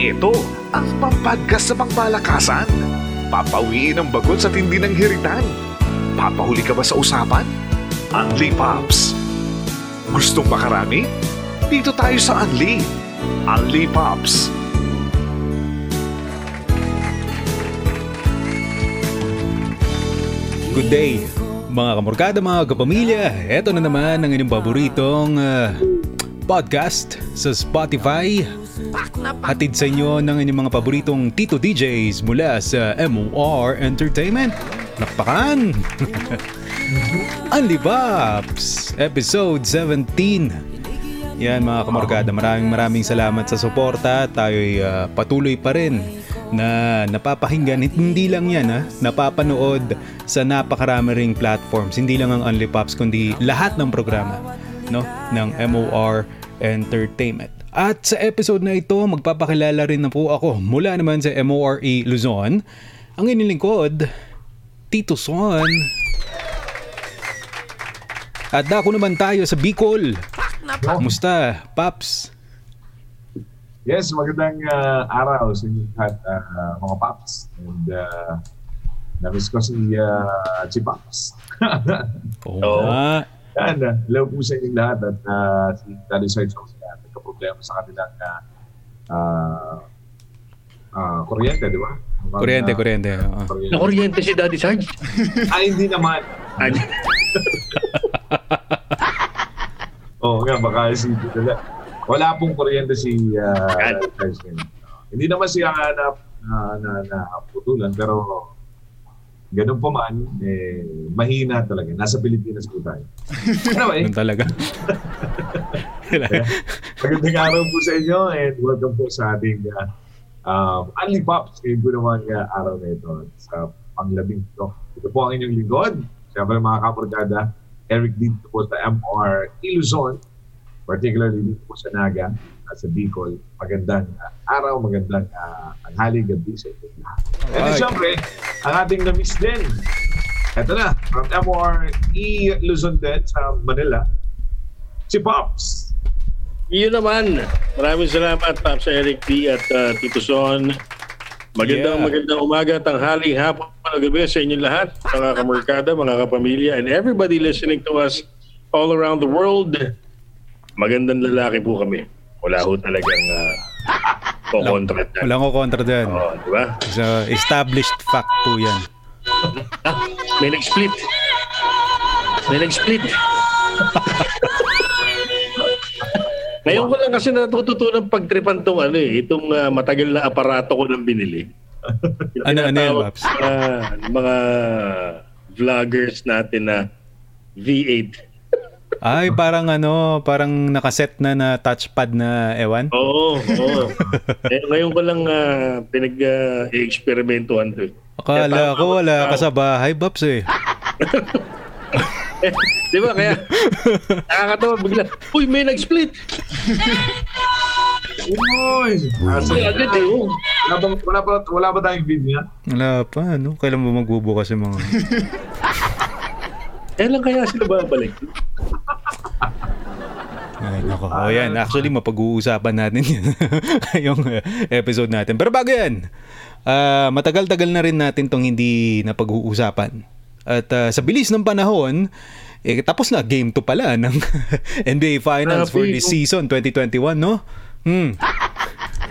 Ito ang pampagkas sa pangmalakasan. Papawiin ang bagot sa tindi ng hiritan. Papahuli ka ba sa usapan? Unli Pops. Gustong makarami? Dito tayo sa Unli. Unli Pops. Good day, mga kamorkada, mga kapamilya. Ito na naman ang inyong paboritong uh, podcast sa Spotify. Hatid sa inyo ng inyong mga paboritong Tito DJs mula sa MOR Entertainment. Nakpakan! Unli Pops! Episode 17. Yan mga kamorkada, maraming maraming salamat sa suporta. Tayo'y uh, patuloy pa rin na napapakinggan. Hindi lang yan ha, napapanood sa napakarami ring platforms. Hindi lang ang Only Pops kundi lahat ng programa no, ng MOR Entertainment. At sa episode na ito, magpapakilala rin na po ako mula naman sa MORE Luzon. Ang inilingkod, Tito Son. At dako naman tayo sa Bicol. Kumusta, Paps? Yes, magandang uh, araw sa inyo lahat, uh, mga paps. And uh, na-miss ko si, uh, si Paps. Oo oh, nga. Yan, uh, hello po sa inyo lahat at uh, si Daddy Sarge ako sila. Nagka-problema sa kanilang uh, uh, uh, kuryente, di ba? Kuryente, uh, kuryente. Uh, kuryente. Na-kuryente si Daddy Sarge? Ay, hindi naman. Oo oh, nga, baka si Daddy wala pong kuryente si uh, President. Hindi naman siya na, na, na, na putulan, pero ganun pa man, eh, mahina talaga. Nasa Pilipinas po tayo. Anyway. Ganun talaga. Magandang araw po sa inyo and welcome po sa ating uh, um, Unli Pops. Ngayon po naman uh, araw na ito sa panglabing ito. Ito po ang inyong lingkod. Siyempre mga kaporgada, Eric dito po sa MR Iluzon particularly dito po sa Naga sa Bicol. Magandang uh, araw, magandang uh, tanghali, gabi sa inyo lahat. And then, syempre, ang ating na-miss din. Ito na, from MRE Luzon din sa Manila, si Pops. Iyon naman. Maraming salamat, Pops Eric D. at uh, Tito Son. Magandang yeah. magandang umaga, tanghali, hapon, gabi sa inyo lahat, mga kamerkada, mga kapamilya, and everybody listening to us all around the world. Magandang lalaki po kami. Wala ho talagang uh, kukontra dyan. Wala ko kontra dyan. Oo, di ba? So, established fact po yan. ah, may nag-split. May nag-split. Ngayon ko lang kasi natututunan pagtripan tong ano eh, itong uh, matagal na aparato ko nang binili. ano, ano yan, Maps? Uh, mga vloggers natin na V8 ay, parang ano, parang nakaset na na touchpad na ewan? Oo, oo. eh, ngayon ko lang uh, pinag-experimentuhan uh, to. Akala ko wala ka sa bahay, Babs eh. eh, di ba? Kaya nakakatawa bigla. Uy, may nag-split. Uy! Kasi agad eh. Oh. Wala ba, wala ba, wala ba tayong video? Wala pa, ano? Kailan mo magbubukas yung mga... Kailan kaya sila babalik? Ay, nako. O yan, actually mapag-uusapan natin yun yung uh, episode natin. Pero bago yan, uh, matagal-tagal na rin natin tong hindi napag-uusapan. At uh, sa bilis ng panahon, eh, tapos na game 2 pala ng NBA Finals for this season 2021, no? Hmm.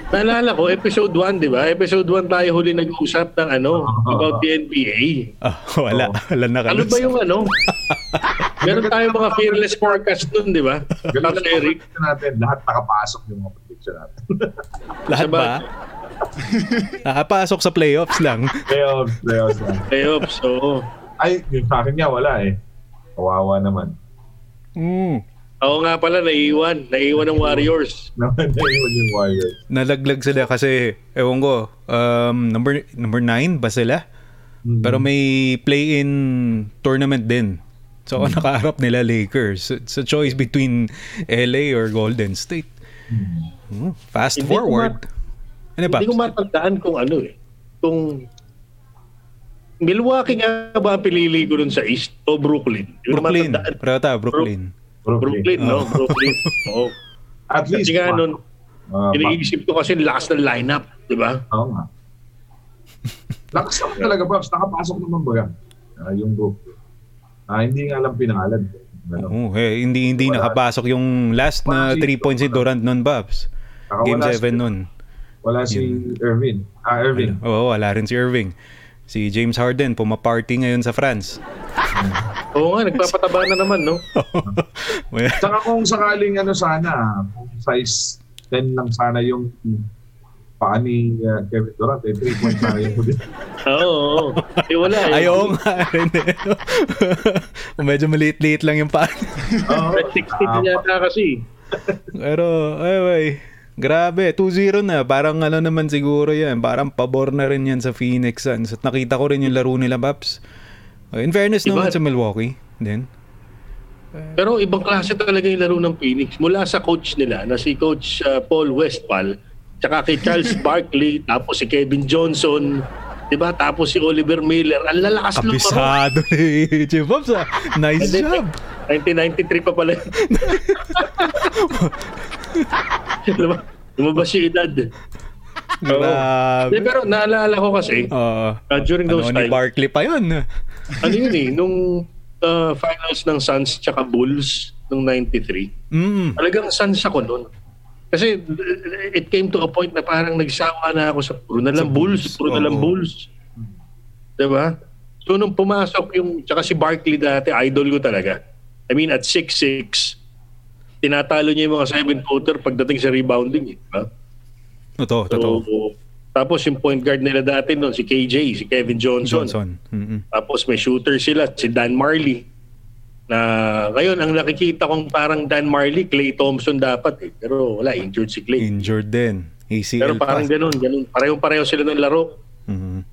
Naalala ko, episode 1, di ba? Episode 1 tayo huli nag-usap ng ano, about the NBA. Oh, wala. Oh. Wala na Ano ba yung ano? Meron tayo mga fearless forecast nun, di ba? Ganun na Eric. natin, lahat nakapasok yung mga prediction natin. lahat ba? Nakapasok sa playoffs lang. playoffs, playoffs lang. Playoffs, oo. Ay, yung sa akin nga, wala eh. Kawawa naman. Mm. Oo nga pala, naiiwan. Naiiwan ng Warriors. naiiwan yung Warriors. Nalaglag sila kasi, ewan ko, um, number number 9 ba sila? Mm-hmm. Pero may play-in tournament din. So, mm-hmm. nakaharap nila Lakers. So, it's a choice between LA or Golden State. Mm-hmm. Fast hindi forward. Ko ma- ano ba? Hindi ko matandaan kung ano eh. Kung Milwaukee nga ba ang pinili ko dun sa East o Brooklyn? Yung Brooklyn. Prata, Brooklyn. Brooklyn, no? Brooklyn. Oh. At least, Kasi nga nun, Uh, Iniisip ko kasi lakas ng lineup, di ba? Oo nga. Lakas naman talaga, Pops. Nakapasok naman ba yan? Ah, yung group. Ah, hindi nga lang pinangalan. Ano? Oo, eh, hindi hindi Wala. nakapasok yung last na 3 points si Durant nun, Babs. Game wala 7 si- nun. Wala si Irvin. Ah, Irving. Oo, wala rin si Irving. Si James Harden, pumaparty ngayon sa France. Oo nga, nagpapataba na naman, no? Well, Saka kung sakaling ano sana, kung size 10 lang sana yung paa ni uh, Kevin Durant, eh, 3 points yung huli. Oo, oo. Eh, wala. Eh. Ayaw nga rin eh. Medyo maliit-liit lang yung paan. Oo. 16 yata kasi. Pero, ay, ay, grabe. 2-0 na. Parang ano naman siguro yan. Parang pabor na rin yan sa Phoenix Suns. At nakita ko rin yung laro nila, Paps. In fairness Iba. naman sa Milwaukee. Din. Pero ibang klase talaga yung laro ng Phoenix. Mula sa coach nila, na si Coach uh, Paul Westphal, tsaka kay Charles Barkley, tapos si Kevin Johnson, di ba? Tapos si Oliver Miller. Ang lalakas ng laro. Kabisado ni Pops ah. Nice job. 1993 pa pala. Diba? Lumabas yung edad. Grabe. Pero naalala ko kasi, Oo. uh, during ano those ni times, Barkley pa yun. ano yun eh, nung uh, finals ng Suns tsaka Bulls nung 93, Mm. talagang Suns ako noon. Kasi it came to a point na parang nagsawa na ako sa puro na lang Bulls, Bulls, puro na lang oo. Bulls. Diba? So nung pumasok yung, tsaka si Barkley dati, idol ko talaga. I mean, at 6'6", tinatalo niya yung mga 7-footer pagdating sa rebounding. Eh, diba? Totoo, totoo. So, tapos yung point guard nila dati noon, si KJ, si Kevin Johnson. Johnson. Mm-mm. Tapos may shooter sila, si Dan Marley. Na ngayon, ang nakikita kong parang Dan Marley, Clay Thompson dapat eh. Pero wala, injured si Clay. Injured din. ACL Pero parang pa. ganun, ganun. Parehong-pareho sila ng laro. Mhm.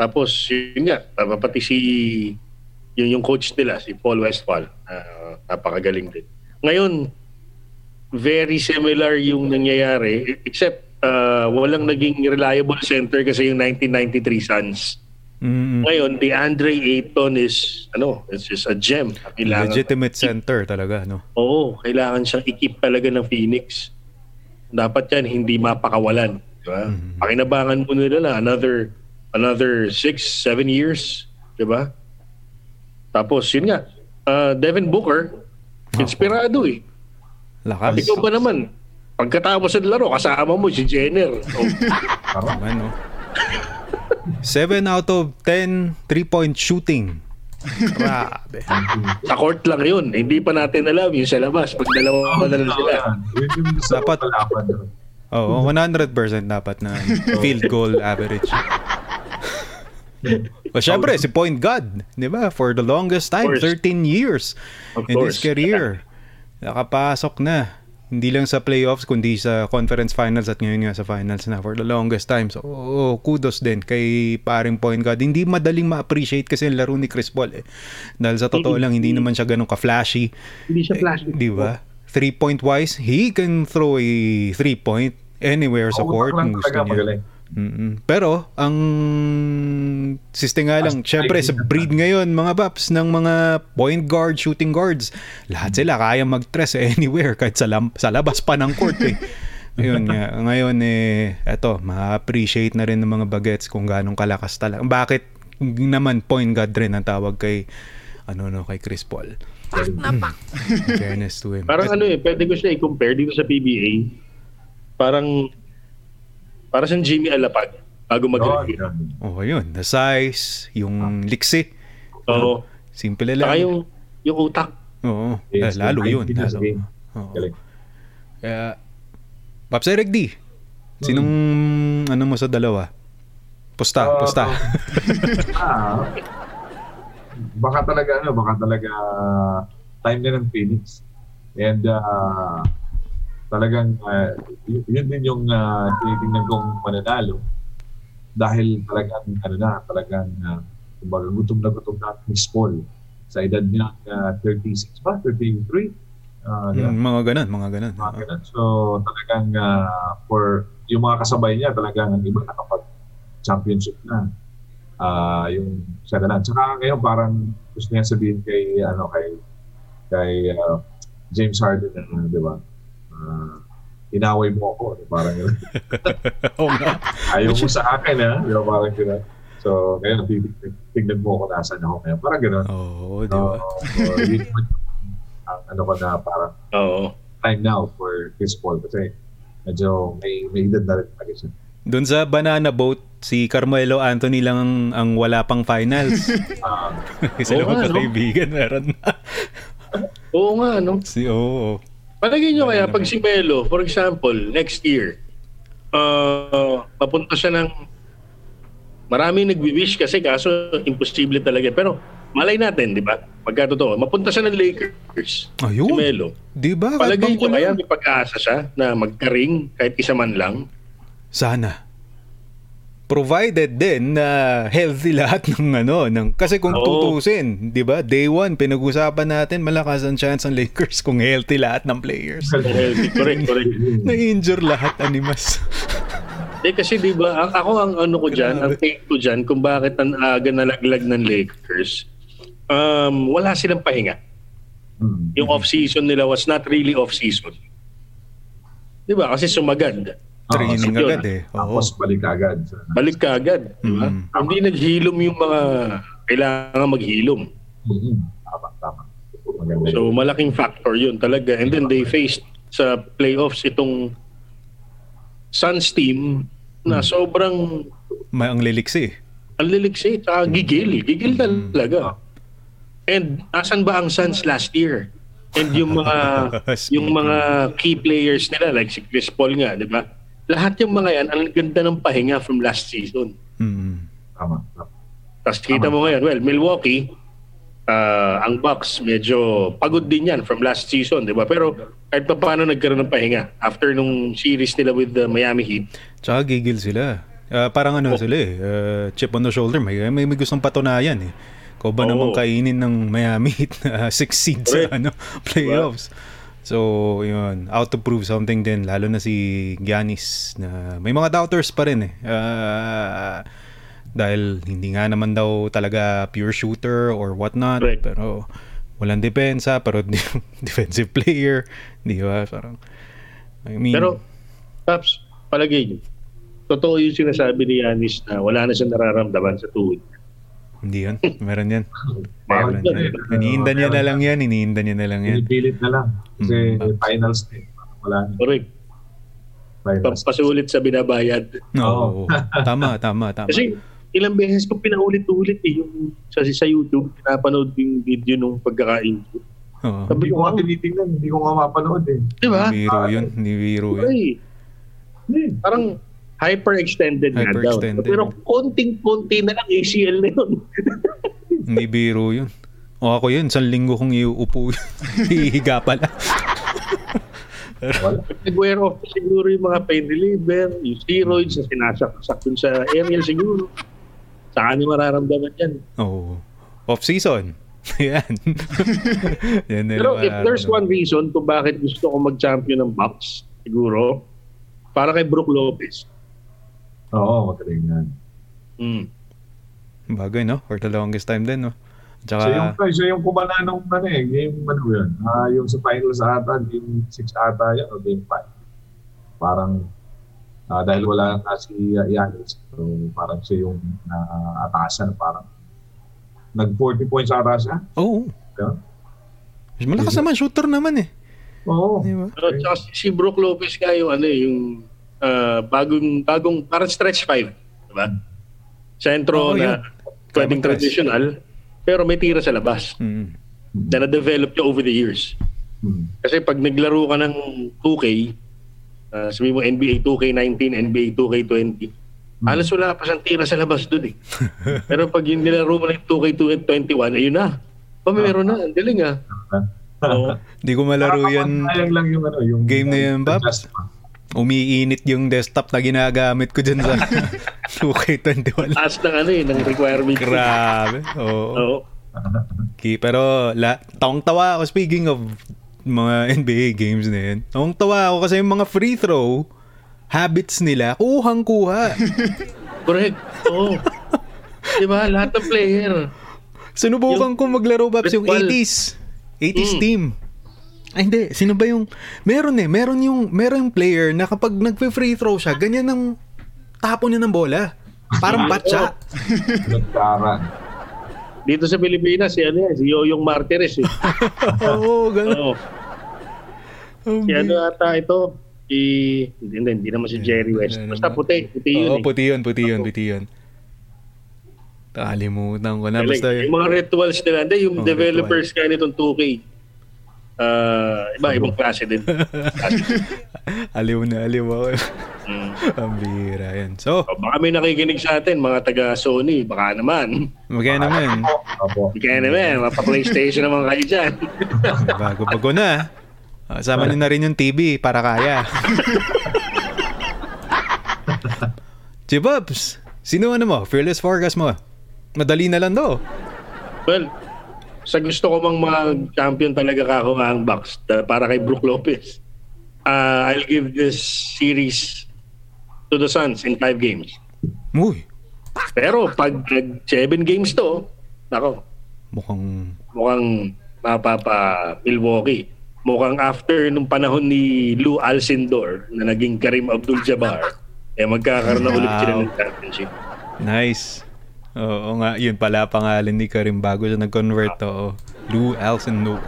Tapos, yun nga, pati si yun yung coach nila, si Paul Westphal. Uh, napakagaling din. Ngayon, very similar yung nangyayari except uh, walang naging reliable center kasi yung 1993 Suns. Mm-mm. Ngayon, the Andre Ayton is ano, is just a gem. Kailangan, Legitimate center talaga, no? Oo, kailangan siyang ikip talaga ng Phoenix. Dapat yan hindi mapakawalan, di ba? Pakinabangan mo nila na another another six, seven years, di ba? Tapos yun nga, uh, Devin Booker, inspirado eh. Lakas. Ikaw ba naman? Pagkatapos ng laro, kasama mo si Jenner. Oh, Naman, no? 7 out of 10 three-point shooting. Grabe. sa court lang yun. Hindi pa natin alam yung sa labas. Pag dalawa pa na lang sila. Dapat-. Oo, 100% dapat na field goal average. O syempre, si point guard, di ba? For the longest time, Of course. 13 years Of in his career. Nakapasok na. Hindi lang sa playoffs, kundi sa conference finals at ngayon nga sa finals na for the longest time. So, oo, kudos din kay paring point guard. Hindi madaling ma-appreciate kasi ang laro ni Chris Paul eh. Dahil sa totoo lang, hindi naman siya ganun ka-flashy. Hindi siya flash. Eh, Di ba? Three-point wise, he can throw a three-point anywhere sa court kung gusto niya. magaling. Mm-mm. Pero, ang siste nga lang, syempre sa breed ngayon, mga paps, ng mga point guard, shooting guards, lahat sila kaya mag-tres anywhere, kahit sa, lam- sa labas pa ng court eh. Ayun nga. Ngayon eh, eto, ma-appreciate na rin ng mga bagets kung ganong kalakas talaga. Bakit naman point guard rin ang tawag kay ano no kay Chris Paul. In Fairness to him. Parang ano eh, pwede ko siya i-compare dito sa PBA. Parang, para sa Jimmy Alapag bago mag-review. Oh, yun. The size, yung liksi. Oo. Simple Saka lang. yung, yung utak. Oo. Yes, Eh, lalo yun. Lalo. Oo. Kaya, Paps Eric D, sinong ano mo sa dalawa? Pusta, Ah, pusta. ah, baka talaga ano, baka talaga time na ng Phoenix. And uh, talagang uh, yun din yung uh, tinitingnan kong mananalo dahil talagang ano na, talagang uh, kumbaga gutom na gutom na Chris Paul sa edad niya uh, 36 ba? 33? Uh, Mm, mga ganun, mga ganun. mga ganun. So talagang ah, for yung mga kasabay niya talagang ang iba nakapag championship na. Ah, yung na lang. Tsaka ngayon parang gusto niya sabihin kay ano kay kay ah, James Harden na di ba? Ah, inaway mo ako. Parang yun. Oo nga. Ayaw mo sa akin, ha? Di ba, parang gano'n. So, ngayon, titig- tignan mo ako nasaan ako ngayon. Parang gano'n. Oo, di ba? So, so, yun yung, ano ko na parang Oo. time now for baseball kasi medyo may, may edad na rin talaga siya. Doon sa banana boat, si Carmelo Anthony lang ang, ang wala pang finals. Ah, Isa Oo lang nga, no? meron na. Oo nga, no? Si, oo. Palagay nyo kaya, pag si Melo, for example, next year, uh, papunta siya ng... Marami nagwi-wish kasi kaso imposible talaga. Pero malay natin, di ba? Pagka totoo, mapunta siya ng Lakers. Ayun. Si Melo. Di ba? Palagay nyo kaya may pag-asa siya na magka-ring kahit isa man lang? Sana. Provided din na healthy lahat ng ano, ng, kasi kung tutusin, di ba? Day one, pinag-usapan natin, malakas ang chance ng Lakers kung healthy lahat ng players. Healthy. correct, correct. Na-injure lahat, animas. Eh kasi 'di ba, ang ako ang ano ko diyan, ang take ko diyan kung bakit ang aga nalaglag ng Lakers. Um, wala silang pahinga. hmm. Yung off-season nila was not really off-season. 'Di ba? Kasi sumagad. Training yun. agad eh. Oo. Tapos balik agad. Balik ka agad, 'di ba? Mm. Hindi naghilom yung mga kailangan maghilom. Mhm. Tama, So malaking factor 'yun talaga. And then they faced sa playoffs itong Suns team na sobrang May ang liliksi. ang liliksi at gigil. Gigil talaga. And asan ba ang Suns last year? And yung mga yung mga key players nila like si Chris Paul nga, 'di ba? Lahat yung mga yan, ang ganda ng pahinga from last season. Mm. Tama, tama. Tapos kita mo ngayon, well, Milwaukee, ah, ang Bucks medyo pagod din yan from last season, 'di ba? Pero kahit pa paano nagkaroon ng pahinga after nung series nila with the Miami Heat. Tsaka gigil sila. Ah, parang ano Oh. sila eh, ah, chip on the shoulder. May, may, may gustong patunayan eh. Ko ba Oo. namang kainin ng Miami Heat na six seed sa ano, playoffs. So, yun, out to prove something din, lalo na si Giannis na may mga doubters pa rin eh. Ah, dahil hindi nga naman daw talaga pure shooter or whatnot. Correct. Pero walang depensa, pero defensive player. Di ba? Parang, I mean, Pero, Paps, palagay niyo, totoo yung sinasabi ni Yanis na wala na siyang nararamdaman sa tuhod. Hindi yan. Meron yan. Meron yan. Iniinda niya na lang yan. Iniinda niya na lang yan. Pinipilit na lang. Kasi Mm. finals na eh. Wala na. Correct. Finals. Pasulit sa binabayad. Oo. tama, tama, tama. Kasi ilang beses ko pinaulit-ulit eh, yung sa, sa YouTube, pinapanood yung video nung pagkakain ko. Hindi Sabi ko nga tinitingnan. Hindi ko nga mapanood eh. di ba? Hindi biro yun. Hindi biro yun. Ay, Hmm. parang hyper-extended na daw. Pero konting-konti na lang ACL na yun. Hindi biro yun. O ako yun, isang linggo kong iuupo yun. Hihiga pala. Wala. Nag-wear off siguro yung mga pain reliever, yung steroids na sinasaksak dun sa aerial siguro. Saan niya mararamdaman yan? Oo. Off-season. Yan. Yan Pero if there's one reason kung bakit gusto ko mag-champion ng Bucks, siguro, para kay Brook Lopez. Oo, magaling yan. Mm. Bagay, no? For the longest time din, no? Tsaka, Siya yung, siya yung kumana nung ano eh, game ano yun. Ah, yung sa finals ata, game 6 ata yan o game 5. Parang ah, dahil wala na si uh, Giannis. So parang siya yung naatasan. parang nag 40 points ata siya. oo. Yeah. Malakas naman, shooter naman eh. Oo. Di ba? Pero tsaka si Brook Lopez nga yung ano eh, yung ah, bagong, bagong, parang stretch 5. Diba? Sentro Oo, na yun. pwedeng traditional, pero may tira sa labas Mm. na na-develop niya over the years. Hmm. Kasi pag naglaro ka ng 2K, uh, sabi mo NBA 2K19, NBA 2K20, halos wala pa siyang tira sa labas doon eh. Pero pag yung nilaro mo ng 2K21, ayun na. Pa meron na, ang galing ah. Oo. Di ko malaro yan. Sayang lang yung ano, yung Game na yan, Babs. Umiinit yung desktop na ginagamit ko dyan sa 2K21. Taas ng ano eh, ng requirement. Grabe. Oo. Oo. Okay, pero la, taong tawa ako speaking of mga NBA games na yun. Taong tawa ako kasi yung mga free throw habits nila, kuhang kuha. Correct. Oo. diba? Lahat ng player. Sinubukan ko maglaro Babs yung Ritual. 80s. 80s Mm. team. Ay, hindi. Sino ba yung... Meron eh. Meron yung, meron yung player na kapag nagpe-free throw siya, ganyan ang tapo niya ng bola. Parang batsa. Nagkaran. Dito sa Pilipinas, si ano yan, si Yoyong Martires eh. Oo, ganun. Oo. Si ano ata ito, si... Hindi, hindi, hindi naman si Jerry West. Basta puti, puti yun Oo, eh. puti yun, puti yun, puti yun. Nakalimutan ko na. Basta yung mga rituals nila, hindi, yung Oh, developers kaya nitong 2K. Ah, iba, ibang klase din. aliw na aliw ako. Mm. Ang bira yan. So, O, baka may nakikinig sa atin, mga taga Sony, baka naman. magkaya naman. Opo. Kaya naman, mapa-PlayStation naman kayo dyan. Bago-bago na. Ah, Sama niyo na rin yung TV para kaya. Chibabs, sino ano mo? Fearless forecast mo? Madali na lang daw. well, sa gusto ko mang mag-champion talaga kako ang box para kay Brook Lopez. Ah, I'll give this series to the Suns in five games. Uy, Pero pag nag seven games to, nako, mukhang... mukhang mapapa Milwaukee. Mukhang after nung panahon ni Lou Alcindor na naging Karim Abdul-Jabbar, eh magkakaroon na ulit sila ng championship. Nice. Oo nga, yun pala pangalan ni Karim bago siya nag-convert to. Lou Alcindor.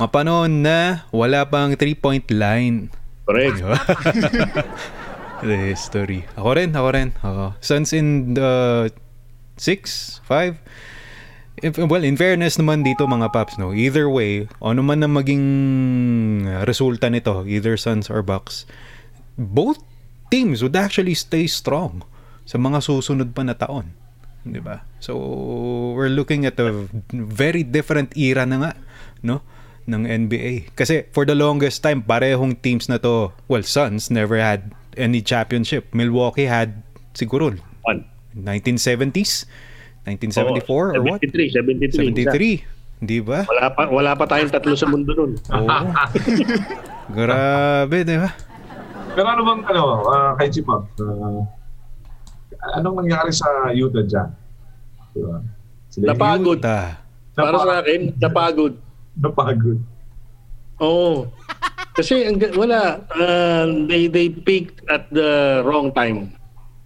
Mapanoon na wala pang 3-point line. Correct. the history. Ako rin, ako rin. Oo. Suns in the 6, 5. If, well, in fairness naman dito mga paps, no? Either way, ano man ang maging resulta nito, either Suns or Bucks, both teams would actually stay strong sa mga susunod pa na taon. 'Di ba? So, we're looking at a very different era na nga, no? ng NBA. Kasi for the longest time, parehong teams na to, well, Suns never had any championship. Milwaukee had siguro One. 1970s, 1974 or what? 73, 73. 73. Di ba? Wala pa, wala pa tayong tatlo sa mundo nun. Oo. Grabe, di ba? Pero ano bang, ano, ah, kay Chipap, uh, anong nangyari sa Utah dyan? Diba? Sila Napagod. Utah. Para sa akin, napagod. napagod. Oo. Kasi ang, wala, uh, they, they peaked at the wrong time.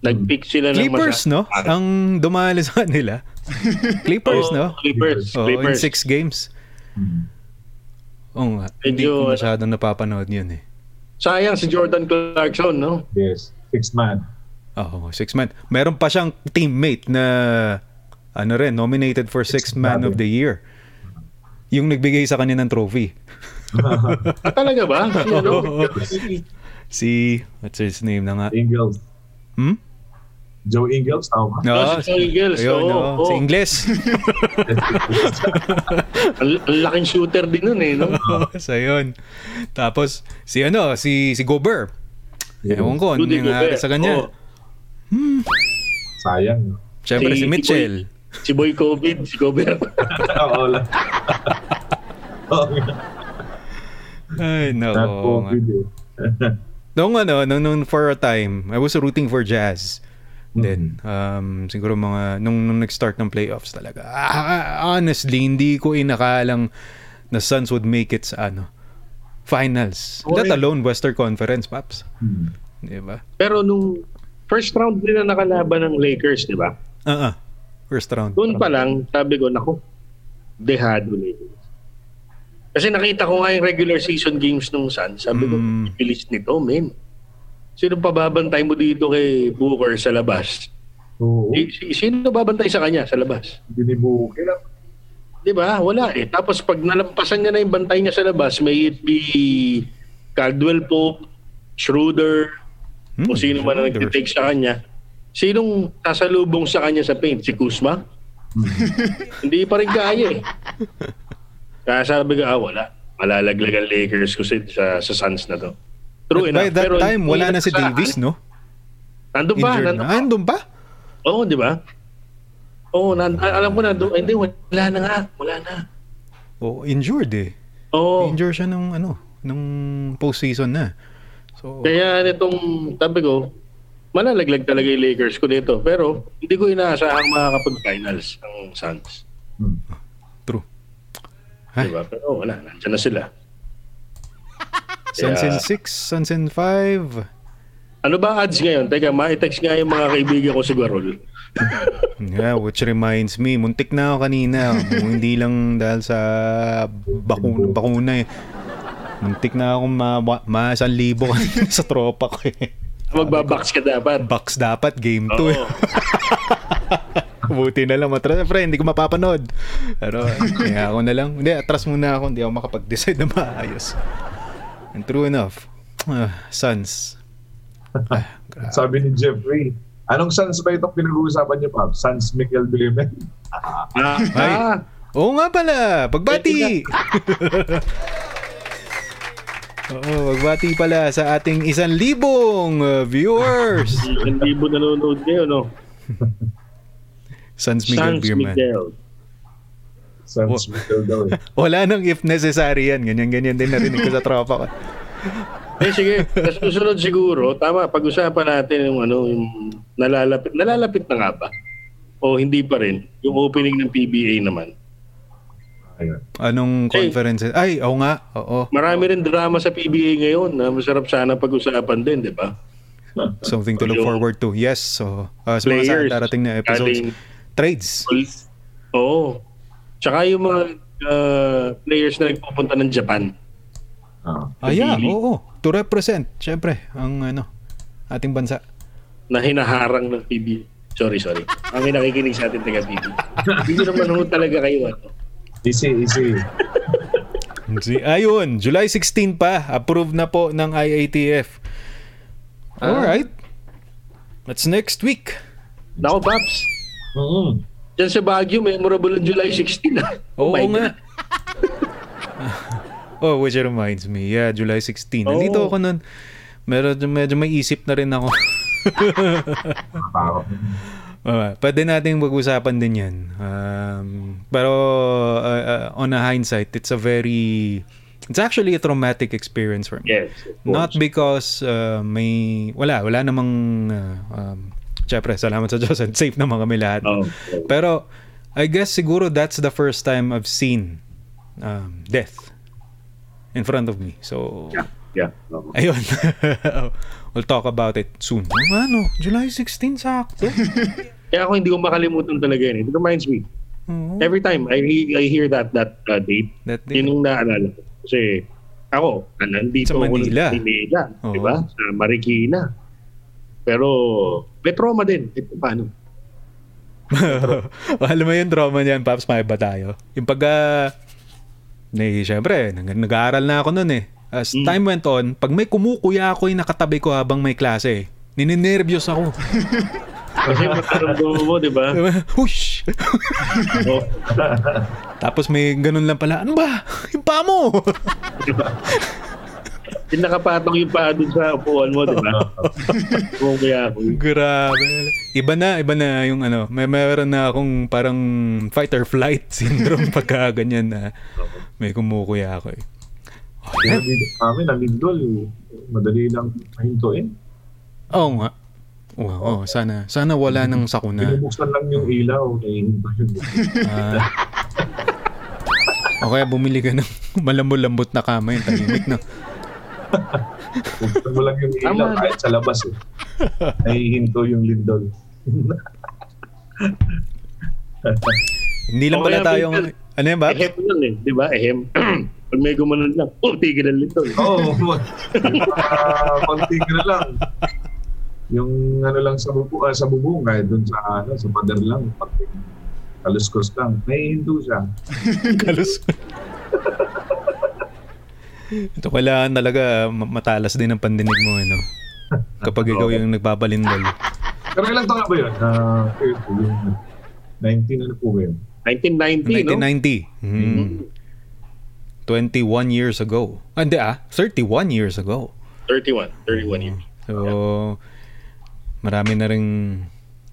Nag-peak sila ng Clippers, no? Ang dumali sa kanila. Clippers, Oo, no? Clippers. In Clippers. six games. Hmm. Oo nga. Hindi ko masyadong napapanood yun eh. Sayang si Jordan Clarkson, no? Yes, six man. Oo, six man. Meron pa siyang teammate na ano rin, nominated for sixth man of the year. Yung nagbigay sa kanya ng trophy. Ah, talaga ba? Ano? Si, what's his name na nga? Ingles. Hmm? Joe Ingles, tama ba? No, Oh, si Joe Ingles, Ayun, oo, oo. oo. Si Ingles. ang, laking shooter din nun eh, no? so, yun. Tapos, si ano, si, si Gobert. Ewan ko, ano nangyari sa kanya. Oo. Sayang. Siyempre, si, Si- si Mitchell. Si Boy COVID, si Gobert. Oo lang. Ay, Not nako. COVID eh. Nung ano, nung, nung for a time, I was rooting for Jazz. Mm-hmm. Then, um, siguro mga, nung, nung nag-start ng playoffs talaga. Ah, honestly, hindi ko inakalang na Suns would make it sa ano, finals. Let Okay. alone Western Conference, Paps. Hmm. Di ba? Pero nung first round nila nakalaban ng Lakers, di ba? Ah, ah. First round. Doon pa lang, sabi ko, naku, dehado Lakers. Kasi nakita ko nga yung regular season games nung Suns. Sabi ko, Mm. bilis nito, men. Sino pa babantay mo dito kay Booker sa labas? Oo. Si- Sino babantay sa kanya sa labas? Binibuke lang. Di ba? Wala eh. Tapos pag nalampasan niya na yung bantay niya sa labas, may it be Caldwell Pope, Schroeder, Hmm, o sino man ang nag-take sa kanya. Sinong sasalubong sa kanya sa paint? Si Kuzma? Hindi pa rin kaya eh. Kaya sabi ko, ah, wala. Malalaglag ang Lakers ko sa, sa, sa Suns na to. True But by enough. that Pero time, wala na si. Davis, no? Nandun pa. Nandun na. pa. Ah, Andun pa? Oo, di ba? Oo, nan- alam ko na. Hindi, wala na nga. Wala na. Oh, injured eh. Oo. Injured siya nung ano, nung postseason na. So, Kaya nitong, sabi ko, malalaglag talaga yung Lakers ko dito. Pero hindi ko inaasahang makakapag-finals ang Suns. Hmm. true. Ay. Diba? Pero wala, nandiyan na sila. Sunsin Yeah. 6, Sunsin 5. Ano ba odds ngayon? Teka, ma-text nga yung mga kaibigan ko si Guarol. Yeah, which reminds me, muntik na ako kanina. Hindi lang dahil sa bakuna, bakuna eh. Muntik na akong ma, ma, ma libo sa tropa ko eh. Magbabox ka dapat. Box dapat, game 2 eh. Buti na lang matras. Pre, hindi ko mapapanood. Pero, kaya ako na lang. Hindi, atras muna ako. Hindi ako makapag-decide na maayos. And true enough, ah, Suns. Ah. Sabi ni Jeffrey, anong Sans ba itong pinag-uusapan niyo, Pop? Sans Miguel Duemen? Ah, Ay. ah, Oo nga pala, pagbati! Oo, pagbati pala sa ating isang libong uh, viewers. hindi mo nanonood ngayon, no? Sans Miguel Sans Beerman. Miguel. Sans. Miguel daw eh. Wala nang if necessary yan. Ganyan-ganyan din narinig ko sa tropa ko. Eh sige, sa susunod siguro, tama, pag-usapan natin yung ano, yung nalalapit, nalalapit na nga ba? O hindi pa rin, yung opening ng PBA naman. Ayun. Anong Hey. conference? Ay, oo nga. Oo. Marami rin drama sa PBA ngayon na masarap sana pag-usapan din, di ba? Something to look forward to. Yes. So, uh, sa mga sa darating na episodes. Trades. Oo. Tsaka yung mga uh, players na nagpupunta ng Japan. Ah. Ah, yeah. Oo. To represent, syempre, ang ano, ating bansa. na hinaharang ng PBA. Sorry, sorry. Ang nakikinig sa atin taga PBA. Hindi naman ho talaga kayo. Ano. Easy, easy. Si, ayun, July 16 pa. Approved na po ng IATF. Alright. That's next week. Nako, Paps. Mm-hmm. Diyan sa Baguio, memorable ang July 16. ah. Oo my nga. Oh, which reminds me. Yeah, July 16. Oo. Nandito ako nun. Medyo, medyo may isip na rin ako. Uh, pwede nating pag-usapan din yan. Um, pero uh, uh, on a hindsight, it's a very... It's actually a traumatic experience for me. Yes. Not because uh, may... Wala, wala namang... Uh, um, Siyempre, salamat sa Diyos and safe naman kami lahat. Oh, Pero I guess siguro that's the first time I've seen um, death in front of me. So, yeah. Yeah. Oo. ayun. we'll talk about it soon. Ano? July 16, sakto. Kaya ako hindi ko makalimutan talaga yun. It reminds me. Oo. Every time I, I hear that that uh, date, That day. yun yung naalala ko. Kasi ako, nandito Sa ako Manila. sa Manila. Di ba? Sa Marikina. Pero may trauma din. Eh, paano? Alam mo yung trauma niyan, Paps, may ba tayo? Yung pag, uh, eh, syempre, nag- nag-aaral na ako nun eh. As Mm. time went on, pag may kumukuya ako yung nakatabi ko habang may klase, nininervyos ako. Kasi makaramdaman mo, di ba? Hush! Tapos may ganun lang pala, ano ba? Yung paa mo! di ba? Yung nakapatong yung paa dun sa upuan mo, di ba? Kung kaya ako. Grabe. Iba na, iba na yung ano, may meron na akong parang fight or flight syndrome pagka ganyan na may kumukuya ako eh. Oh, Kaya dito kami, nalindol. Madali lang mahintuin. Oo nga. Oo, oo, sana sana wala nang sakuna. Binubuksan lang yung ilaw. Nahihinto yun. Ah. o kaya bumili ka ng malambot-lambot na kama yung tahimik na. Buksan mo lang yung ilaw Tama. kahit sa labas eh. Nahihinto yung lindol. Hindi lang pala tayong... Ano yan, Babs? Ehem lang eh, di ba? Ehem. Pag may gumanon lang, oh, tigil ang lito. Oo. Oh, konti na lang. Yung ano lang sa bubu ah, sa bubong kahit dun sa ano sa pader lang pati kaluskos lang may hindu siya Kalus. Ito kailangan talaga ma- matalas din ang pandinig mo, ano? Kapag ikaw yung nagbabalindol. pero ilang taon ba yun uh, yung 19 ano po ba yun 1990, no? 1990. Mhm. 21 years ago. Ah, Hindi ah, 31 years ago. 31. 31 years. So, marami na rin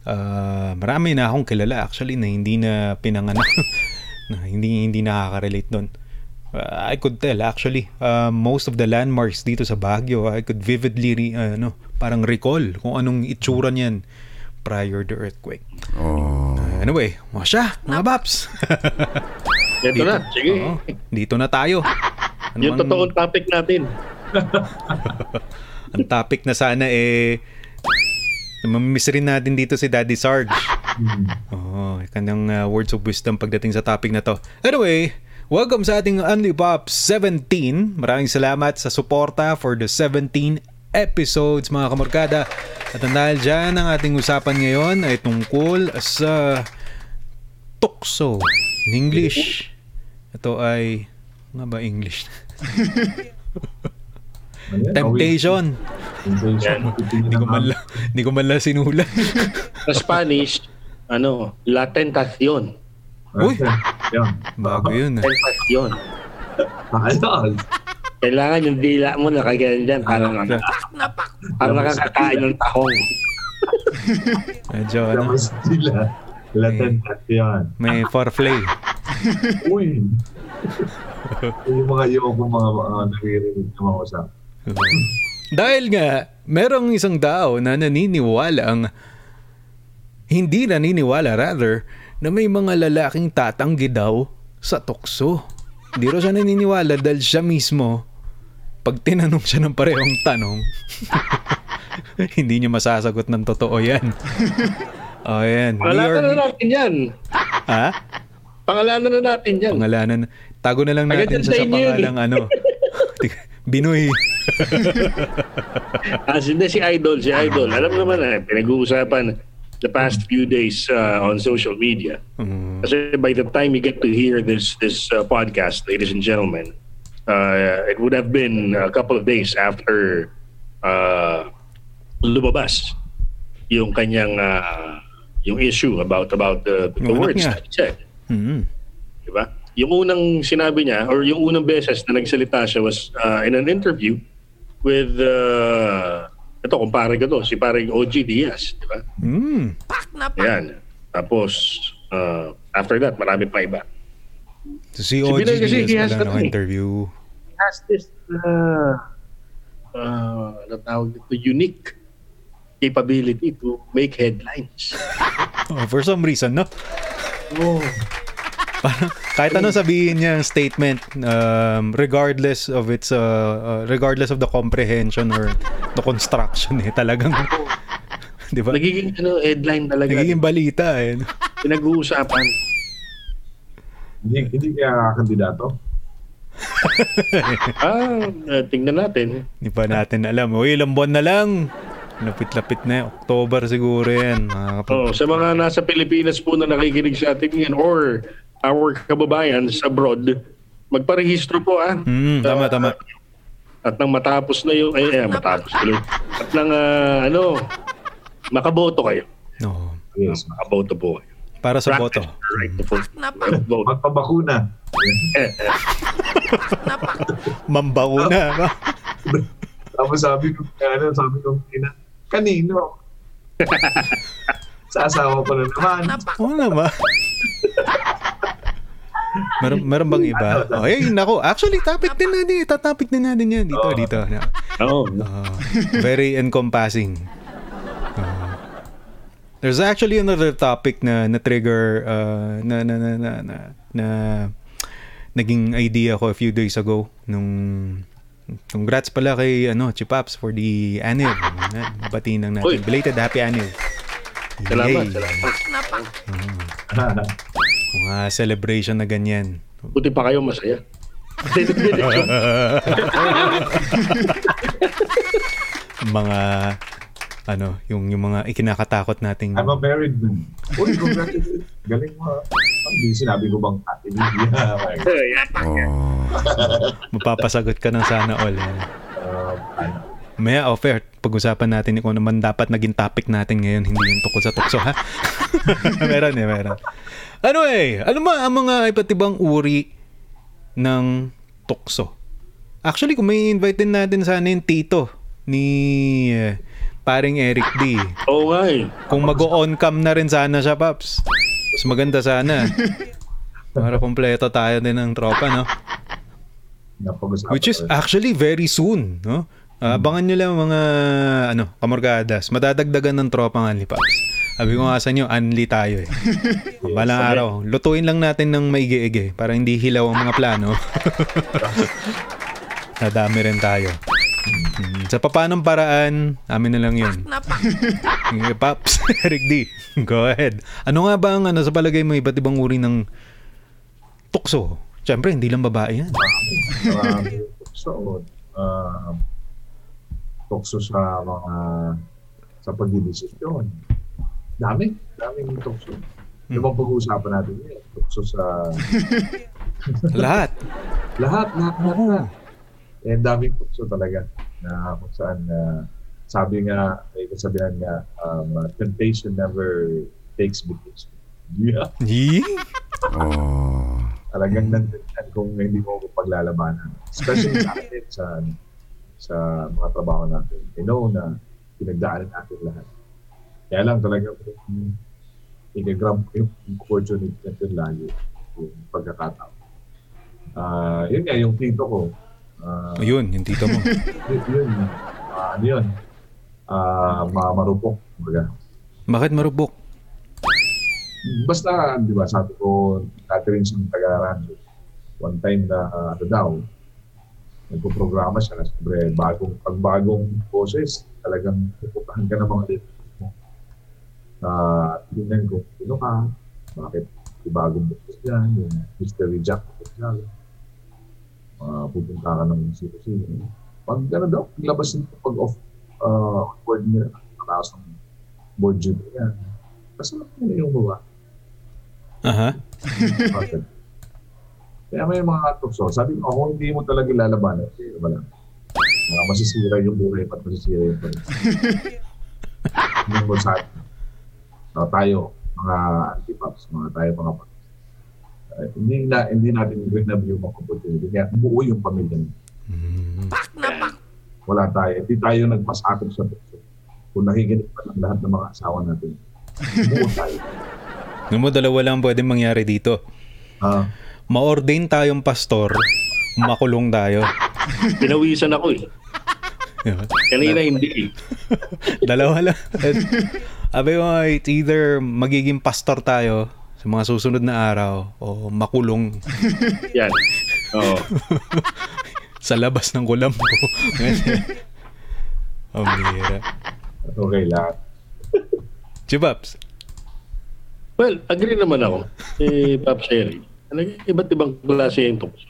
ah, marami na akong kilala actually na hindi na pinanganak na hindi hindi nakaka-relate doon. Ah, I could tell actually ah, most of the landmarks dito sa Baguio I could vividly re- ah, ano parang recall kung anong itsura niyan prior to earthquake. Oh. Ah, anyway, mga siya, mga baps. Ito na, sige. Oo, dito na tayo. Ano Yung bang- totoong topic natin. Ang topic na sana eh Mamimiss rin natin dito si Daddy Sarge. Hmm. Oo, oh, kanyang uh, words of wisdom pagdating sa topic na to. Anyway, welcome sa ating Only Pop 17. Maraming salamat sa suporta for the 17 episodes mga kamorkada. At dahil dyan, ang ating usapan ngayon ay tungkol sa tukso in English. Ito ay, nga ba English? Ano yan? Hindi ko man lang, hindi ko man lang sinulat. Sa Spanish, ano, La Tentación. Uy! Bago yun. ah. Tentación. Ano? Kailangan yung dila mo nakagayan dyan. Parang, ano, parang nakakakain ng tahong. Medyo ano, Tapos sila. Latentation. may foreplay. Uy! yung mga yoko mga mga naririnig na mga usap. Dahil nga, merong isang tao na naniniwalang hindi naniniwala rather na may mga lalaking tatanggi daw sa tukso. Hindi raw siya naniniwala dahil siya mismo pag tinanong siya ng parehong tanong hindi niya masasagot ng totoo yan. Oh, yan. Pangalanan na natin yan. Ha? Pangalanan na natin yan. Pangalanan. Tago na lang natin Agad siya sa yun pangalang ano. Binoy. As hindi si Idol, si Idol. Alam naman na, pinag-uusapan the past few days uh, on social media. Mm. Kasi by the time you get to hear this this uh, podcast, ladies and gentlemen, uh, it would have been a couple of days after uh, lumabas yung kanyang uh, yung issue about about the, the words niya. that he said. Mm. Di ba? Yung unang sinabi niya or yung unang beses na nagsalita siya was uh, in an interview with uh, ito, kumpare ko to, si paring OG Diaz, di ba? Mm. Yan. Tapos, uh, after that, marami pa iba. So, si Si OG Binoy kasi, he Diaz has pala ng interview. has this uh, uh, ano tawag dito, unique capability to make headlines. Oh, for some reason, no? Oh. Parang kahit ano sabihin niya ang statement um, regardless of its uh, uh, regardless of the comprehension or the construction eh talagang 'di ba? Nagiging ano, headline talaga. Nagiging balita eh. Pinag-uusapan. Hindi, hindi kaya kandidato. Ah, uh, tingnan natin. Hindi pa natin alam. Uy, ilang buwan na lang. Lapit-lapit na. October siguro yan. Mga kapag- Oh, sa mga nasa Pilipinas po na nakikinig sa atin ngayon or our kababayan sa abroad, magparehistro po ah. Mm, tama, tama. At nang matapos na yung, ay, ay matapos tuloy. At nang, ah, ano, makaboto kayo. No. Yes. Makaboto po kayo. Para sa boto. Practice your right to vote. Magpabakuna. Mambauna. ba? Tapos sabi ko, ano, sabi ko, ina, kanino? Sa asawa ko na naman. Oo naman. Meron, meron bang iba? Oh, ay, nako. Actually, topic din natin. Tatopic din natin yan. Dito, Oo. dito. Oo. Uh, very encompassing. Uh, there's actually another topic na na-trigger uh, na, na, na, na, na, na naging idea ko a few days ago nung congrats pala kay ano Chipaps for the anniv batiin lang natin Uy. belated happy anniv Salamat, salamat. Mga celebration na ganyan Buti pa kayo masaya. mga ano yung yung mga ikinakatakot nating I'm a married man. Uy, congratulations. Galing mo. Hindi sinabi ko bang ate Lydia. mapapasagot ka ng sana all eh. Uh, ano, Maya offer, pag-usapan natin kung ano man dapat naging topic natin ngayon, hindi yung tukol sa tukso, ha? meron eh, meron. Ano eh, ano ba ang mga iba't ibang uri ng tukso? Actually, kung may invite din natin sana yung tito ni eh, paring Eric D. Oo nga eh. Kung mag-on cam na rin sana siya, Paps. Mas maganda sana. Para kompleto tayo din ng tropa, no? Which is actually very soon, no? Ah, abangan nyo lang mga ano, kamorgadas. Madadagdagan ng tropa ng Anli Pops. Sabi ko nga sa inyo, Anli tayo eh. Balang araw, lutuin lang natin ng maigi-igi para hindi hilaw ang mga plano. Nadami rin tayo. Hmm, Sa papanong paraan, amin na lang yun. Okay, Paps, Eric D, go ahead. Ano nga ba ang ano, sa palagay mo iba't ibang uri ng tukso? Siyempre, hindi lang babae yan. Marami tukso. Uh, tukso sa mga sa pagdidesisyon. Dami. Daming tukso. Hmm. Yung bang pag-uusapan natin ngayon, tukso sa Lahat. lahat, lahat, lahat, lahat. Eh, daming tukso talaga na kung saan na sabi nga, may kasabihan nga, um, uh, temptation never takes vacation. Yeah. Yee? Talagang nandun yan kung hindi mo ko paglalabanan. Especially sa atin, sa, sa mga trabaho natin. I know na pinagdaanan natin lahat. Kaya lang talaga kung i-grab ko yung opportunity natin lagi, yung pagkakataon. Ah, yun nga, yung tito ko. ah, Ayun, yung tito mo. yun, yun, ah, ano yun, ma- marupok. Kumbaga. Bakit marubok? Basta, di ba, sabi ko, dati rin siyang taga-radyo. One time na, uh, ano daw, nagpo-programa siya na siyempre, bagong, pag bagong boses, talagang pupuntahan ka ng mga mo. Uh, tingnan kung sino ka, bakit yung bagong boses yan, yung Mystery Jack Official. Uh, pupunta ka ng sino-sino. Pag ano daw, labas nito pag off uh, board nila, nakataas ng board duty yan. Kasama mo na yung baba. Aha. Bakit? Kaya may mga tukso. Sabi ko, kung hindi mo talaga lalabanan, eh, wala. Uh, masisira yung buhay at masisira yung buhay. Hindi mo sa uh, tayo, mga anti-pops, mga tayo mga pops. Uh, hindi, na, hindi natin grab yung mga opportunity. Kaya buo yung pamilya. niya. Wala tayo. Hindi tayo nagpasakot sa tukso. Kung nakikinig pa ng lahat ng mga asawa natin. Buo tayo. Alam mo, dalawa lang pwede mangyari dito. Ah, Ma-ordain tayong pastor, makulong tayo. Pinawisan ako eh. Kanina hindi eh. Dalawa lang. Sabi mo, it's either magiging pastor tayo sa mga susunod na araw o makulong Yan. Oo. sa labas ng kulam ko. Ang bihira. okay lang. Chibaps. Well, agree naman ako. Eh, Pops. Talagang iba't ibang klase yung tukso.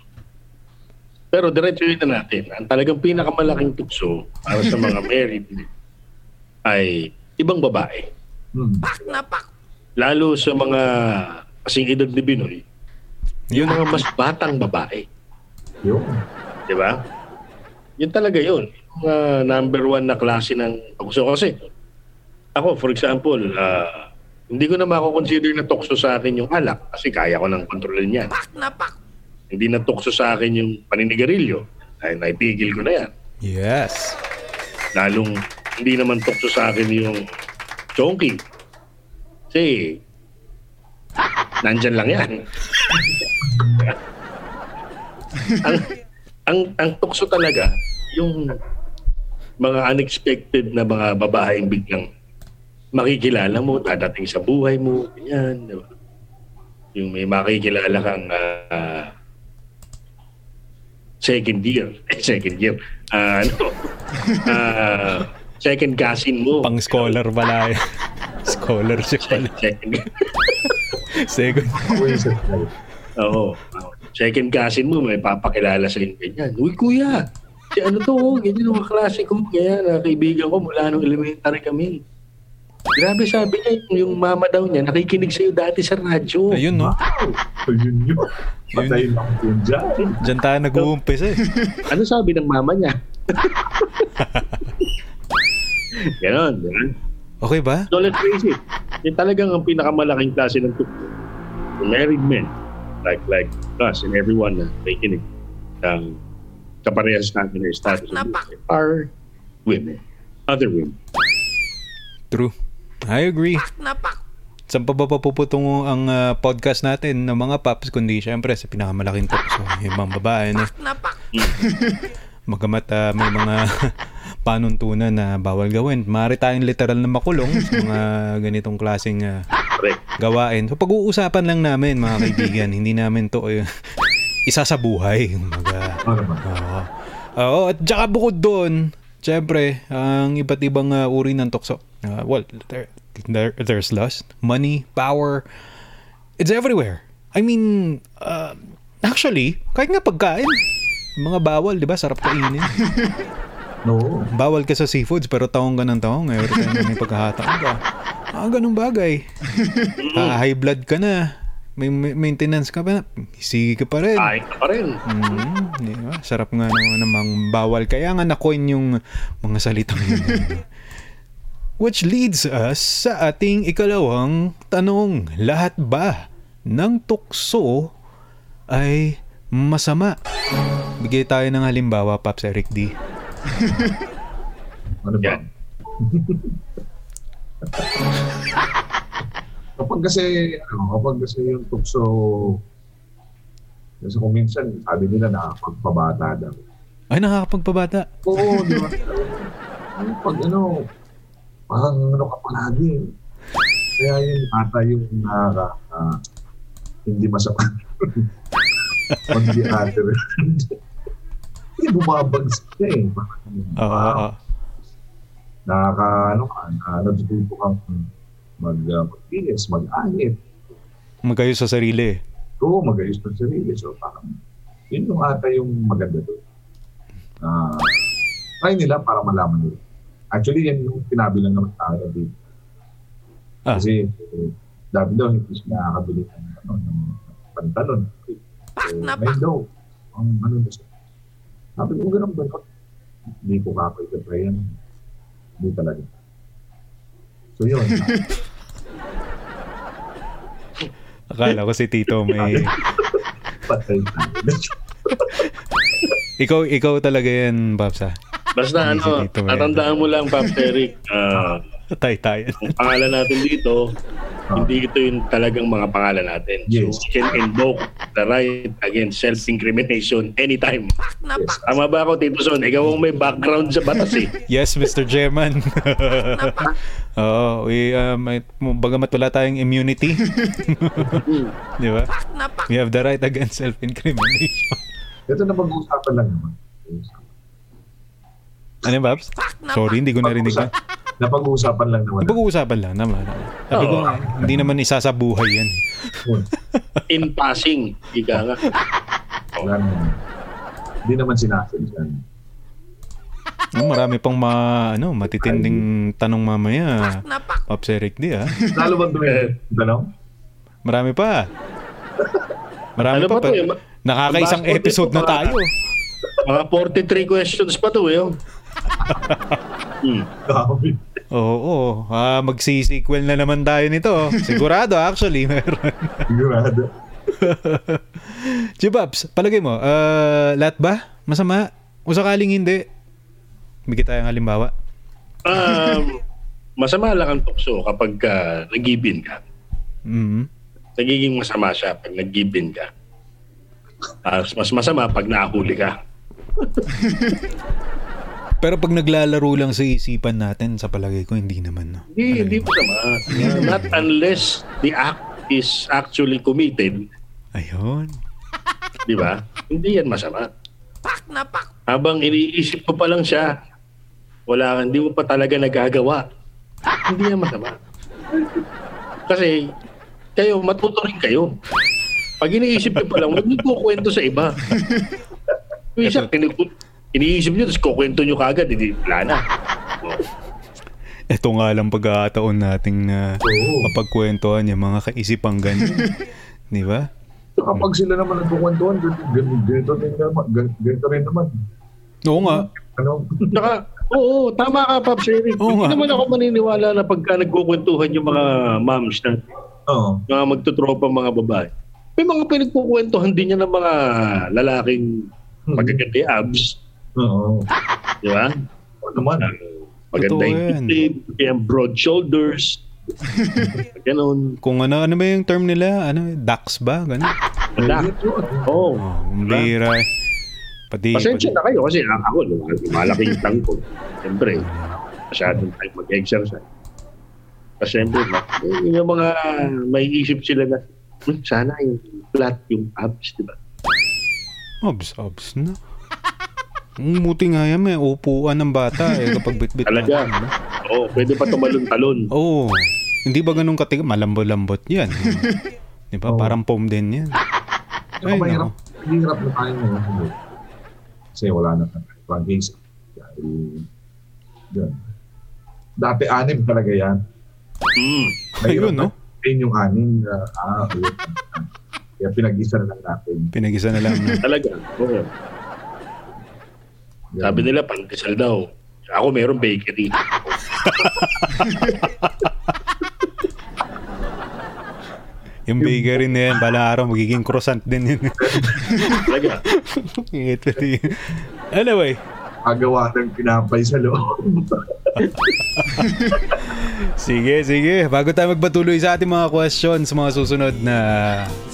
Pero diretsuhin na natin. Ang talagang pinakamalaking tukso para sa mga married ay ibang babae. Hmm. Lalo sa mga kasing edad ni Binoy, yung Yun. mga mas batang babae. Yun. Di ba? Yun talaga yun. Yung ah, number one na klase ng tukso. Kasi ako, for example, ah, hindi ko na mako-consider na tukso sa akin yung alak kasi kaya ko nang kontrolin yan. Hindi na tukso sa akin yung paninigarilyo. Ay, naipigil ko na yan. Yes. Lalong hindi naman tukso sa akin yung chonky. Kasi nandyan lang yan. ang, ang, ang tukso talaga, yung mga unexpected na mga babaeng biglang makikilala mo, dadating sa buhay mo, ganyan. di ba? Yung may makikilala kang ah, second year. Second year. Ah, ano? Ah, second cousin mo. Pang scholar pala. Scholarship pala. Second, Second. Oo. Second cousin mo, may papakilala sa inyo ganyan. Uy, kuya, si ano to, oh, ganyan ang klase ko. Kaya na kaibigan ko mula nung elementary kami. Grabe sabi niya, yung, yung mama daw niya, nakikinig sa'yo dati sa radyo. Ayun, no? Ayun yun. Patay lang po dyan. Diyan tayo nag-uumpisa eh. Ano sabi ng mama niya? Ganon, di ba? Okay ba? So let's face it, yung talagang ang pinakamalaking klase ng tukso. The married men, like like us and everyone na nakikinig ng kaparehas natin ng status of are women. Other women. True. I agree. Saan pa ba papuputungo ang ah, podcast natin ng mga paps kundi syempre sa pinakamalaking tukso yung mga babae no? Magamat ah, may mga panuntunan na bawal gawin. Maaari tayong literal na makulong sa mga ganitong klaseng Correct. gawain. So pag-uusapan lang namin mga kaibigan, hindi namin to eh, isa sa buhay. Naman? Oo. Oo, at saka bukod doon, syempre, ang iba't ibang uh, uri ng tukso. Uh, well, there, there, there's lust, money, power. It's everywhere. I mean, uh, actually, kahit nga pagkain, mga bawal, di ba? Sarap kainin. No. Bawal ka sa seafoods pero taong ka ng taong. Every time na may pagkahataon ka. Ah, ganun bagay. Ah, high blood ka na. May, may maintenance ka pa na. Sige ka pa rin. Kain ka pa rin. Mm, di ba? Sarap nga naman namang bawal. Kaya nga na-coin yung mga salitang yun. Which leads us sa ating ikalawang tanong. Lahat ba ng tukso ay masama? Bigay tayo ng halimbawa, Paps Eric D. Ano ba? Kapag kasi, ano, kapag kasi yung tukso, kasi kung minsan, sabi nila nakapagpabata daw. Ay, nakakapagpabata. Oo, di ba? Pag ano, parang ano ka palagi. Kaya yun ata yung nakaka, ah, hindi masama. On the hindi bumabagsak ka eh. Parang, Oo, oo, oo. nakaka, ano ka, na, natututo kang mag, uh, mag-inis, mag-ahit. Magkayo sa sarili. Oo, mag-ayos ng sarili. So, parang, yun yung ata yung maganda doon. Ah, try nila para malaman nila. Actually, yan yung sinabi lang naman sa akin dito. Ah. Kasi, eh, dati daw, hindi siya nakakabili ng, ano, ng pantalon. So, may daw, ang ano na siya. Sabi ko, ganun ba? no? Hindi ko kapay ka try yan. Hindi talaga. So, yun. Akala ko si Tito may... Patay ikaw, ikaw talaga yan, Paps, ha? Basta ano, tatandaan mo lang, Pops Eric, ah, Tay tayo. ang pangalan natin dito, hindi ito yung talagang mga pangalan natin. So, Yes. we can invoke the right against self-incrimination anytime. Yes. Tama ba ako, Tito Son? Ikaw ang may background sa batas eh. Yes, Mr. German. Oo, we, uh, may, bagamat wala tayong immunity. Di ba? We have the right against self-incrimination. Ito na pag-uusapan lang naman. Ano yung Babs? Sorry, hindi ko narinig na. Napag-uusapan lang naman. Pag-uusapan lang naman. Sabi ko, hindi naman isa sa buhay yan. In passing, ika nga. Wala naman. Hindi naman sinasadyan. Oh, marami pang ma, ano, matitinding tanong mamaya. Pops Eric D, ah. Lalo ba doon tanong? Marami pa. Marami Ano pa. to pa. eh? Nakakaisang Ang episode na tayo. Mga 43 questions pa to eh. oh. Hmm. Oo, oo. Ah, magsi-sequel na naman tayo nito. Sigurado, actually, meron. Sigurado. Jibabs, palagay mo, ah, lahat ba? Masama? O sakaling hindi? Bigyan tayong halimbawa. Um, masama lang ang tukso kapag uh, nag-give-in ka. Mhm. Nagiging masama siya pag nag-give-in ka. Ah, mas masama pag nahuli ka. Pero pag naglalaro lang sa isipan natin, sa palagay ko, hindi naman. No? Hindi, hindi masama. Not unless the act is actually committed, Ayun. di ba? Hindi yan masama. Habang iniisip mo pa lang siya, wala kang, hindi mo pa talaga nagagawa. Hindi yan masama. Kasi, kayo, matuto rin kayo. Pag iniisip niyo pa lang, huwag niyo kukwento sa iba. Yung isa, iniisip niyo, tapos kukwento niyo kagad, hindi, wala na. Oh. Ito nga lang pagkakataon nating na Oo. mapagkwentuhan yung mga kaisipang ganyan. Di ba? So, kapag sila naman nagkukwentuhan, ganito, rin naman. gan- Ganito rin naman. Oo nga. Ano? Saka, oo, tama ka, Pops Eric. Oo Hindi nga. naman ako maniniwala na pagka nagkukwentuhan yung mga moms na Oo. mga magtutropa mga babae. May mga pinagkukwentuhan din yan ng mga lalaking Hmm. magaganda abs. Oo. Di ba? Oo naman. Maganda yung tip, yung broad shoulders. Ganon. Kung ano, ano ba yung term nila? Ano, dax ba? Yun yun. Oo. Oh, umbira. Pati, Pasensya pati, na kayo kasi ako, malaki yung tang ko. Siyempre, masyadong tayo mag-exercise. Kasi siyempre, yung mga may isip sila na, "Hmm, sana yung flat yung abs, di ba? obs, obs na. Ang muti nga yan, may upuan ng bata eh kapag bitbit. Talaga. Oo, pwede pa tumalon-talon. Oo. Hindi ba ganun katiga? Malambot-lambot yan. Di ba? Oo. Parang foam din yan. Ay, Ay, mahirap. Hindi hirap na tayo ngayon. Kasi wala na ibang games. Dahil, yun. Dati anim talaga yan. Mm. Ayun, no? Ayun yung anim. na ah, ayun. Kaya pinag-isa na lang natin. Pinag-isa na lang. no? Talaga. Oo. Yan. Sabi nila, pandesal daw. Ako meron bakery. Yung bakery na yan, balang araw magiging croissant din yun. Talaga. Ito din. anyway, Agawa ng pinapay sa loob. sige, sige. Bago tayo magpatuloy sa ating mga questions, mga susunod na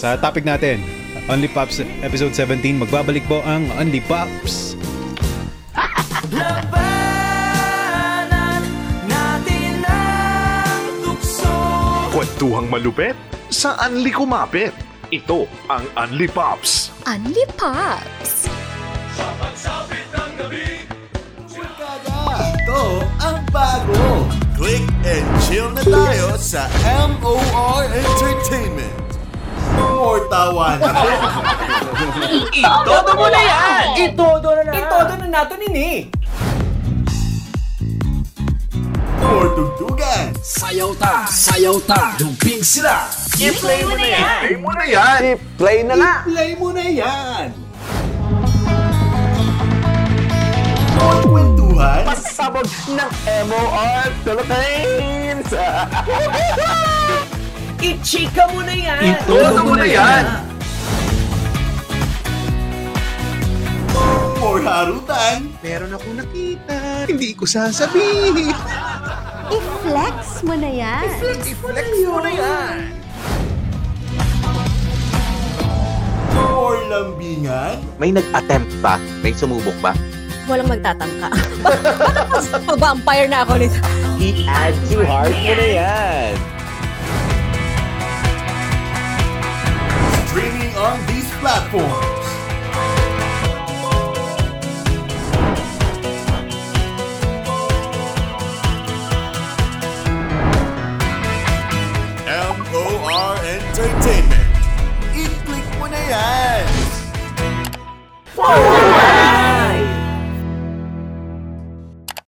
sa topic natin, Only Pops episode 17, magbabalik po ang Only Pops. Labanan natin ang tukso Kwentuhang malupet sa Anli Kumapit. Ito ang Anli Pops. Unli Pops! Ito ang bago. Click and chill na tayo sa MOR Entertainment. More tawanan. Itodo mo na yan! Itodo na na! Itodo na nato nini! More tugtugan. Sayaw ta! Sayaw ta! Dumping sila! I-play mo na yan! Ay mo na yan! I-play na na! Play mo na yan. Kwentuhan. Pasabog ng MOR Philippines! I-chika mo na yan! Itodo mo na yan! More harutan. Meron ako nakita, hindi ko sasabihin. I-flex mo na yan! I-flex mo na yan. More lambingan. May nag-attempt ba? May sumubok ba? Walang magtatangka. Bakit pa-vampire na ako nito? I-add to heart mo na yan! Streaming on these platforms. Entertainment. I-click mo na yan.